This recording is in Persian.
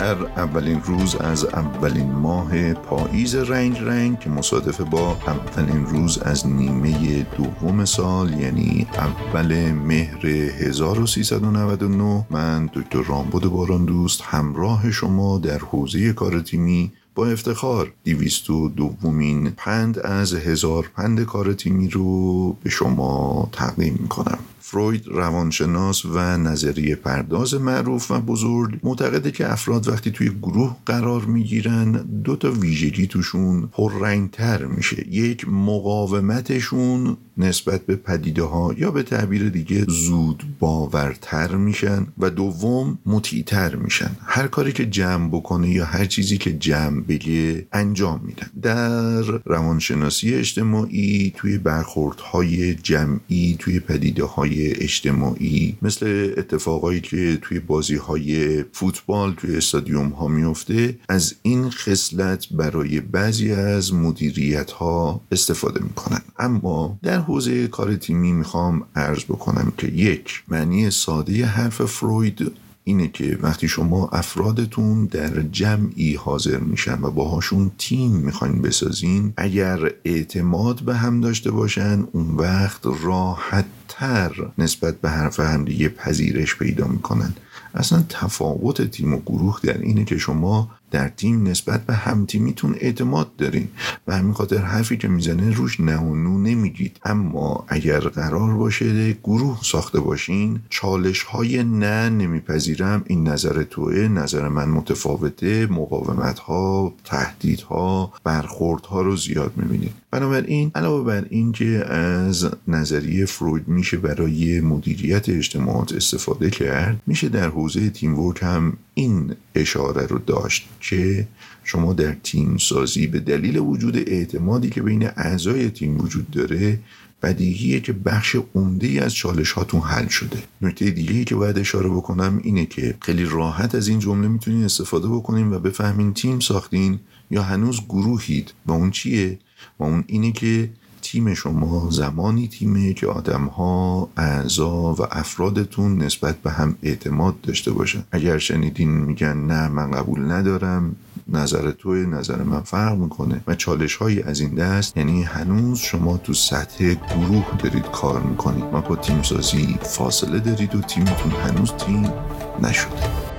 در اولین روز از اولین ماه پاییز رنگ رنگ که مصادف با اولین روز از نیمه دوم سال یعنی اول مهر 1399 من دکتر رامبد باران دوست همراه شما در حوزه کار تیمی با افتخار دیویست و دومین پند از هزار پند کار تیمی رو به شما تقدیم می‌کنم. فروید روانشناس و نظریه پرداز معروف و بزرگ معتقده که افراد وقتی توی گروه قرار می‌گیرن دو تا ویژگی توشون پررنگتر میشه. یک مقاومتشون نسبت به پدیده ها یا به تعبیر دیگه زود باورتر میشن. و دوم مطیعتر میشن. هر کاری که جمع بکنه یا هر چیزی که جمع بگه انجام میدن. در روانشناسی اجتماعی توی برخوردهای جمعی توی پدیده های اجتماعی مثل اتفاقایی که توی بازی های فوتبال توی استادیوم ها میفته از این خصلت برای بعضی از مدیریت ها استفاده می‌کنن. اما در حوزه کار تیمی می‌خوام عرض بکنم که یک معنی ساده حرف فروید اینه که وقتی شما افرادتون در جمعی حاضر میشن و باهاشون تیم می‌خواین بسازین اگر اعتماد به هم داشته باشن اون وقت راحت تر نسبت به حرف همدیگه پذیرش پیدا می‌کنن. اصلا تفاوت تیم و گروه در اینه که شما در تیم نسبت به همتیمیتون اعتماد دارین و همین خاطر حرفی که می‌زنه روش نه و نو نمیگید. اما اگر قرار باشه گروه ساخته باشین چالش های نه نمیپذیرم. این نظر توه نظر من متفاوته. مقاومت ها تهدید ها برخورد ها رو زیاد می‌بینید. بنابراین علاوه بر این که از نظریه فروید میشه برای مدیریت اجتماعات استفاده کرد میشه در حوزه تیم ورک هم این اشاره رو داشت که شما در تیم سازی به دلیل وجود اعتمادی که بین اعضای تیم وجود داره بدیهیه که بخش عمده ای از چالش هاتون حل شده. نکته دیگه ای که باید اشاره بکنم اینه که خیلی راحت از این جمله می‌تونین استفاده بکنین و بفهمین تیم ساختین یا هنوز گروهید. و اون چیه؟ و اون اینه که تیم شما زمانی تیمه که آدم ها اعضا و افرادتون نسبت به هم اعتماد داشته باشن. اگر شنیدین میگن نه من قبول ندارم نظر توی نظر من فرق می‌کنه و چالش هایی از این دست یعنی هنوز شما تو سطح گروه دارید کار می‌کنید. و با تیم سازی فاصله دارید و تیمتون هنوز تیم نشده.